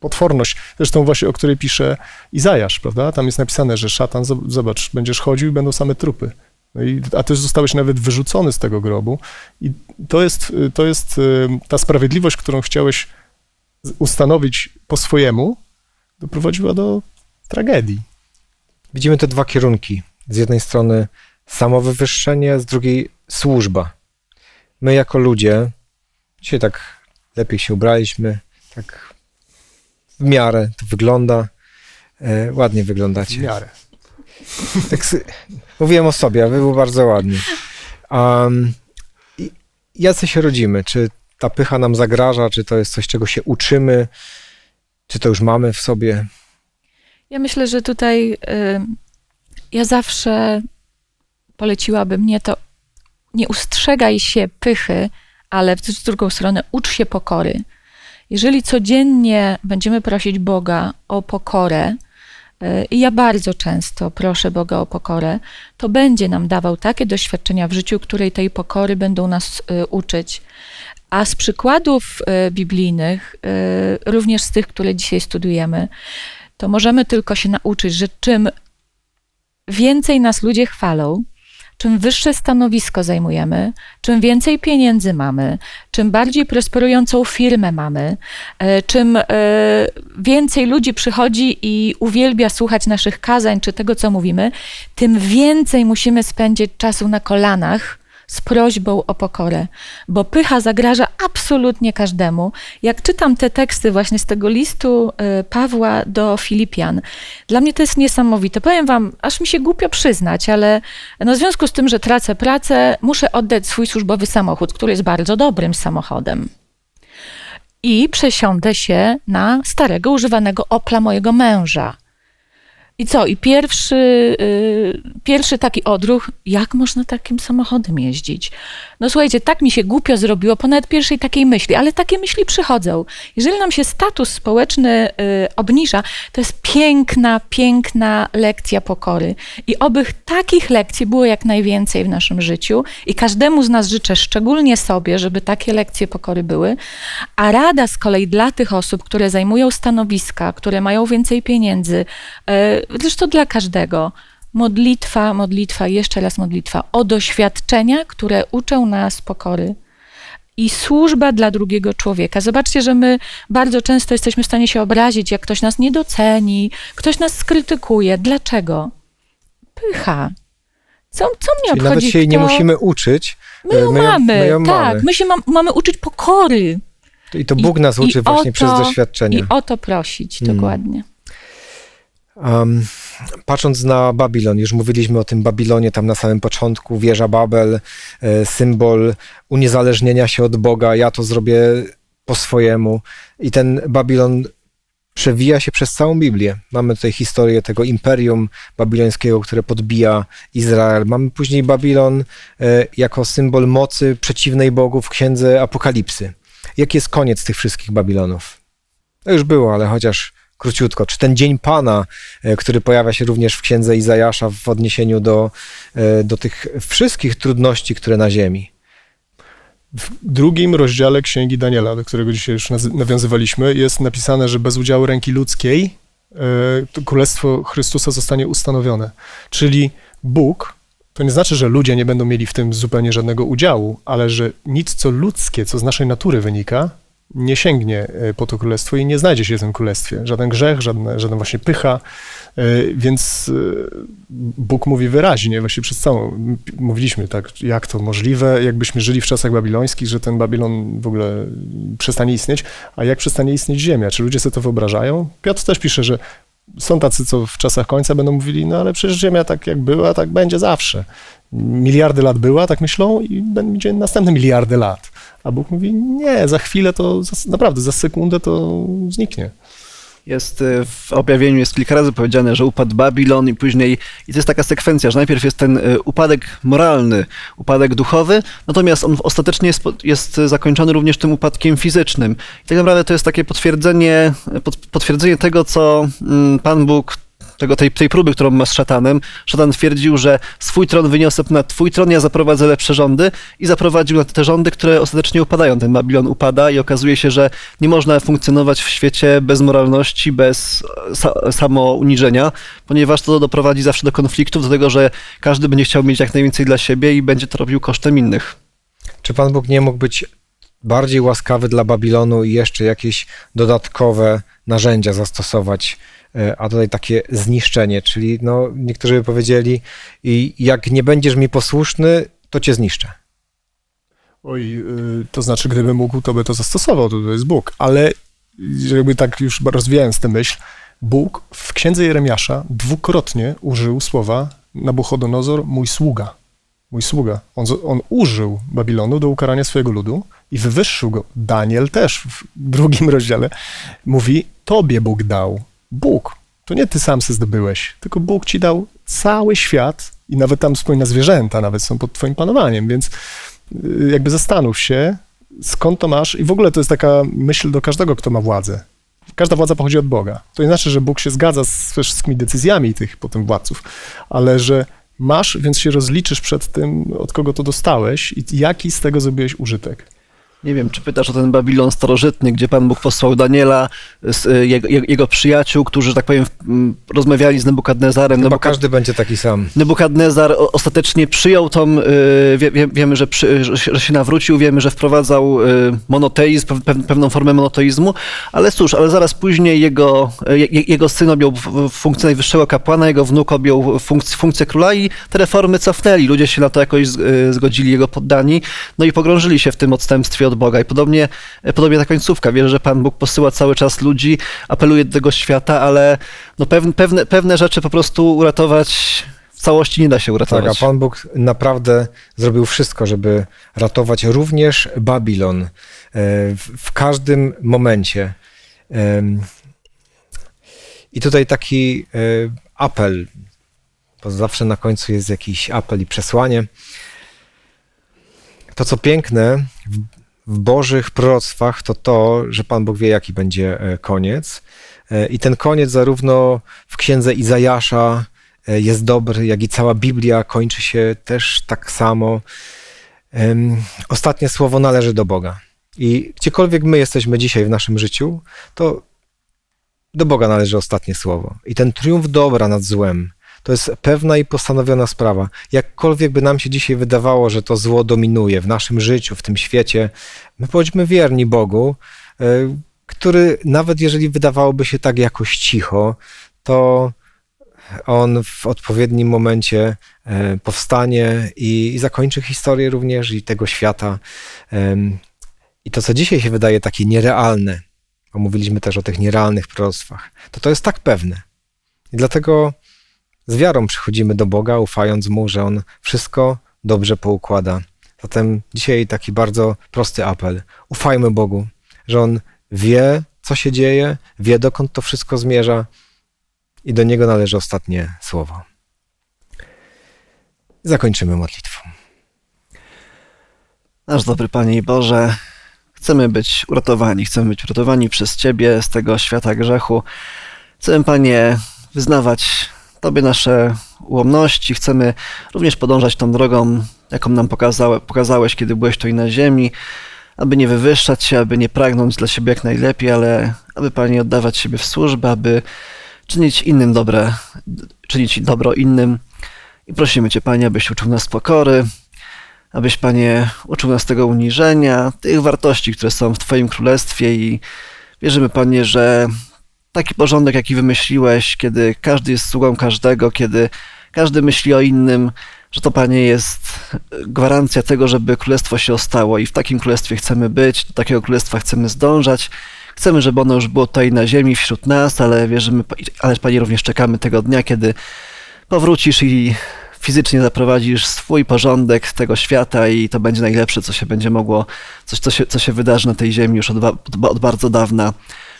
potworność. Zresztą właśnie, o której pisze Izajasz, prawda? Tam jest napisane, że szatan, zob- zobacz, będziesz chodził i będą same trupy. No i, a ty zostałeś nawet wyrzucony z tego grobu. I to jest, to jest y, ta sprawiedliwość, którą chciałeś ustanowić po swojemu, doprowadziła do tragedii. Widzimy te dwa kierunki. Z jednej strony samowywyższenie, z drugiej służba. My jako ludzie, dzisiaj tak lepiej się ubraliśmy, tak w miarę to wygląda. E, ładnie W wyglądacie. miarę. Tak mówiłem o sobie, a wy był bardzo ładnie. Um, jacy się rodzimy? Czy ta pycha nam zagraża? Czy to jest coś, czego się uczymy? Czy to już mamy w sobie? Ja myślę, że tutaj y, ja zawsze poleciłabym nie to, nie ustrzegaj się pychy, ale z drugą stronę ucz się pokory. Jeżeli codziennie będziemy prosić Boga o pokorę, i ja bardzo często proszę Boga o pokorę, to będzie nam dawał takie doświadczenia w życiu, której tej pokory będą nas y, uczyć. A z przykładów y, biblijnych, y, również z tych, które dzisiaj studujemy, to możemy tylko się nauczyć, że czym więcej nas ludzie chwalą, czym wyższe stanowisko zajmujemy, czym więcej pieniędzy mamy, czym bardziej prosperującą firmę mamy, e, czym e, więcej ludzi przychodzi i uwielbia słuchać naszych kazań czy tego, co mówimy, tym więcej musimy spędzić czasu na kolanach z prośbą o pokorę, bo pycha zagraża absolutnie każdemu. Jak czytam te teksty właśnie z tego listu e, Pawła do Filipian, dla mnie to jest niesamowite. Powiem wam, aż mi się głupio przyznać, ale no w związku z tym, że tracę pracę, muszę oddać swój służbowy samochód, który jest bardzo dobrym samochodem. I przesiądę się na starego, używanego Opla mojego męża. I co? I pierwszy, y, pierwszy taki odruch, jak można takim samochodem jeździć? No słuchajcie, tak mi się głupio zrobiło po nawet pierwszej takiej myśli, ale takie myśli przychodzą. Jeżeli nam się status społeczny y, obniża, to jest piękna, piękna lekcja pokory. I oby takich lekcji było jak najwięcej w naszym życiu i każdemu z nas życzę, szczególnie sobie, żeby takie lekcje pokory były. A rada z kolei dla tych osób, które zajmują stanowiska, które mają więcej pieniędzy, y, zresztą dla każdego, modlitwa, modlitwa, jeszcze raz modlitwa o doświadczenia, które uczą nas pokory. I służba dla drugiego człowieka. Zobaczcie, że my bardzo często jesteśmy w stanie się obrazić, jak ktoś nas nie doceni, ktoś nas skrytykuje. Dlaczego? Pycha. Co, co mnie Czyli obchodzi? nawet się jej nie kto- musimy uczyć. My ją my ją- mamy, my ją tak. mamy. My się mam, mamy uczyć pokory. I to I- Bóg nas i uczy o właśnie przez to- doświadczenie. I o to prosić, Mm. dokładnie. Um, patrząc na Babilon, już mówiliśmy o tym Babilonie tam na samym początku, wieża Babel, e, symbol uniezależnienia się od Boga, ja to zrobię po swojemu. I ten Babilon przewija się przez całą Biblię. Mamy tutaj historię tego imperium babilońskiego, które podbija Izrael. Mamy później Babilon e, jako symbol mocy przeciwnej Bogu w księdze Apokalipsy. Jaki jest koniec tych wszystkich Babilonów? To już było, ale chociaż króciutko. Czy ten dzień Pana, e, który pojawia się również w księdze Izajasza w odniesieniu do, e, do tych wszystkich trudności, które na ziemi? W drugim rozdziale Księgi Daniela, do którego dzisiaj już nawiązywaliśmy, jest napisane, że bez udziału ręki ludzkiej e, Królestwo Chrystusa zostanie ustanowione. Czyli Bóg, to nie znaczy, że ludzie nie będą mieli w tym zupełnie żadnego udziału, ale że nic, co ludzkie, co z naszej natury wynika, nie sięgnie e, po to królestwo i nie znajdzie się w tym królestwie. Żaden grzech, żadna, żadna właśnie pycha, e, więc e, Bóg mówi wyraźnie, właśnie przez całą, mówiliśmy tak, jak to możliwe, jakbyśmy żyli w czasach babilońskich, że ten Babilon w ogóle przestanie istnieć, a jak przestanie istnieć ziemia? Czy ludzie sobie to wyobrażają? Piotr też pisze, że są tacy, co w czasach końca będą mówili, no ale przecież ziemia tak jak była, tak będzie zawsze. Miliardy lat była, tak myślą i będzie następne miliardy lat. A Bóg mówi, nie, za chwilę to, za, naprawdę, za sekundę to zniknie. Jest y, w objawieniu jest kilka razy powiedziane, że upadł Babilon i później i to jest taka sekwencja, że najpierw jest ten y, upadek moralny, upadek duchowy, natomiast on ostatecznie jest, jest zakończony również tym upadkiem fizycznym. I tak naprawdę to jest takie potwierdzenie, pot, potwierdzenie tego, co mm, Pan Bóg tego, tej, tej próby, którą ma z szatanem. Szatan twierdził, że swój tron wyniosę na twój tron, ja zaprowadzę lepsze rządy i zaprowadził na te rządy, które ostatecznie upadają. Ten Babilon upada i okazuje się, że nie można funkcjonować w świecie bez moralności, bez sa, samouniżenia, ponieważ to doprowadzi zawsze do konfliktów, do tego, że każdy będzie chciał mieć jak najwięcej dla siebie i będzie to robił kosztem innych. Czy Pan Bóg nie mógł być bardziej łaskawy dla Babilonu i jeszcze jakieś dodatkowe narzędzia zastosować, e, a tutaj takie zniszczenie, czyli no, niektórzy by powiedzieli, i jak nie będziesz mi posłuszny, to cię zniszczę. Oj, y, to znaczy, gdyby mógł, to by to zastosował, to, to jest Bóg. Ale jakby tak już rozwijając tę myśl, Bóg w księdze Jeremiasza dwukrotnie użył słowa Nabuchodonozor, mój sługa. Mój sługa. On, on użył Babilonu do ukarania swojego ludu i wywyższył go. Daniel też w drugim rozdziale mówi, tobie Bóg dał. Bóg. To nie ty sam se zdobyłeś, tylko Bóg ci dał cały świat i nawet tam wspomina zwierzęta, nawet są pod twoim panowaniem, więc y, jakby zastanów się, skąd to masz i w ogóle to jest taka myśl do każdego, kto ma władzę. Każda władza pochodzi od Boga. To nie znaczy, że Bóg się zgadza z wszystkimi decyzjami tych potem władców, ale że masz, więc się rozliczysz przed tym, od kogo to dostałeś i jaki z tego zrobiłeś użytek. Nie wiem, czy pytasz o ten Babilon starożytny, gdzie Pan Bóg posłał Daniela, y, jego, jego przyjaciół, którzy, że tak powiem, rozmawiali z Nebukadnezarem. Chyba Nebukad- każdy będzie taki sam. Nebukadnezar ostatecznie przyjął tą, y, wie, wie, wiemy, że, przy, że się- nawrócił, wiemy, że wprowadzał y, monoteizm, pe- pe- pewną formę monoteizmu, ale cóż, ale zaraz później jego, je, jego syn objął funkcję najwyższego kapłana, jego wnuk objął funkcję, funkcję króla i te reformy cofnęli. Ludzie się na to jakoś zgodzili, jego poddani, no i pogrążyli się w tym odstępstwie od Boga. I podobnie, podobnie ta końcówka. Wierzę, że Pan Bóg posyła cały czas ludzi, apeluje do tego świata, ale no pewne, pewne, pewne rzeczy po prostu uratować w całości nie da się Tak, uratować. a Pan Bóg naprawdę zrobił wszystko, żeby ratować również Babilon e, w, każdym momencie. I tutaj taki e, apel, bo zawsze na końcu jest jakiś apel i przesłanie. To, co piękne w, Bożych proroctwach, to to, że Pan Bóg wie, jaki będzie e, koniec. E, I ten koniec zarówno w księdze Izajasza e, jest dobry, jak i cała Biblia kończy się też tak samo. Ostatnie słowo należy do Boga. I gdziekolwiek my jesteśmy dzisiaj w naszym życiu, to do Boga należy ostatnie słowo. I ten triumf dobra nad złem to jest pewna i postanowiona sprawa. Jakkolwiek by nam się dzisiaj wydawało, że to zło dominuje w naszym życiu, w tym świecie, my bądźmy wierni Bogu, e, który nawet jeżeli wydawałoby się tak jakoś cicho, to on w odpowiednim momencie e, powstanie i, zakończy historię również i tego świata. I to, co dzisiaj się wydaje takie nierealne, bo mówiliśmy też o tych nierealnych proroctwach, to to jest tak pewne. I dlatego z wiarą przychodzimy do Boga, ufając Mu, że On wszystko dobrze poukłada. Zatem dzisiaj taki bardzo prosty apel. Ufajmy Bogu, że On wie, co się dzieje, wie, dokąd to wszystko zmierza i do Niego należy ostatnie słowo. Zakończymy modlitwą. Nasz dobry Panie i Boże, chcemy być uratowani, chcemy być uratowani przez Ciebie z tego świata grzechu. Chcemy, Panie, wyznawać Tobie nasze ułomności, chcemy również podążać tą drogą, jaką nam pokazałe, pokazałeś, kiedy byłeś tutaj na ziemi, aby nie wywyższać się, aby nie pragnąć dla siebie jak najlepiej, ale aby, Panie, oddawać siebie w służbę, aby czynić innym dobre, czynić dobro innym. I prosimy Cię, Panie, abyś uczył nas pokory, abyś, Panie, uczył nas tego uniżenia, tych wartości, które są w Twoim królestwie i wierzymy, Panie, że taki porządek, jaki wymyśliłeś, kiedy każdy jest sługą każdego, kiedy każdy myśli o innym, że to, Panie, jest gwarancja tego, żeby królestwo się ostało i w takim królestwie chcemy być, do takiego królestwa chcemy zdążać. Chcemy, żeby ono już było tutaj na ziemi wśród nas, ale wierzymy, ale Panie, również czekamy tego dnia, kiedy powrócisz i fizycznie zaprowadzisz swój porządek tego świata i to będzie najlepsze, co się będzie mogło, coś, co się, co się wydarzy na tej ziemi już od, od bardzo dawna.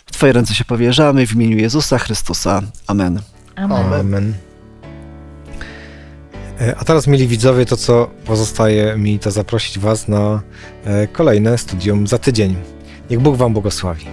W Twoje ręce się powierzamy w imieniu Jezusa Chrystusa. Amen. Amen. Amen. E, A teraz, mili widzowie, to co pozostaje mi, to zaprosić Was na e, kolejne studium za tydzień. Niech Bóg Wam błogosławi.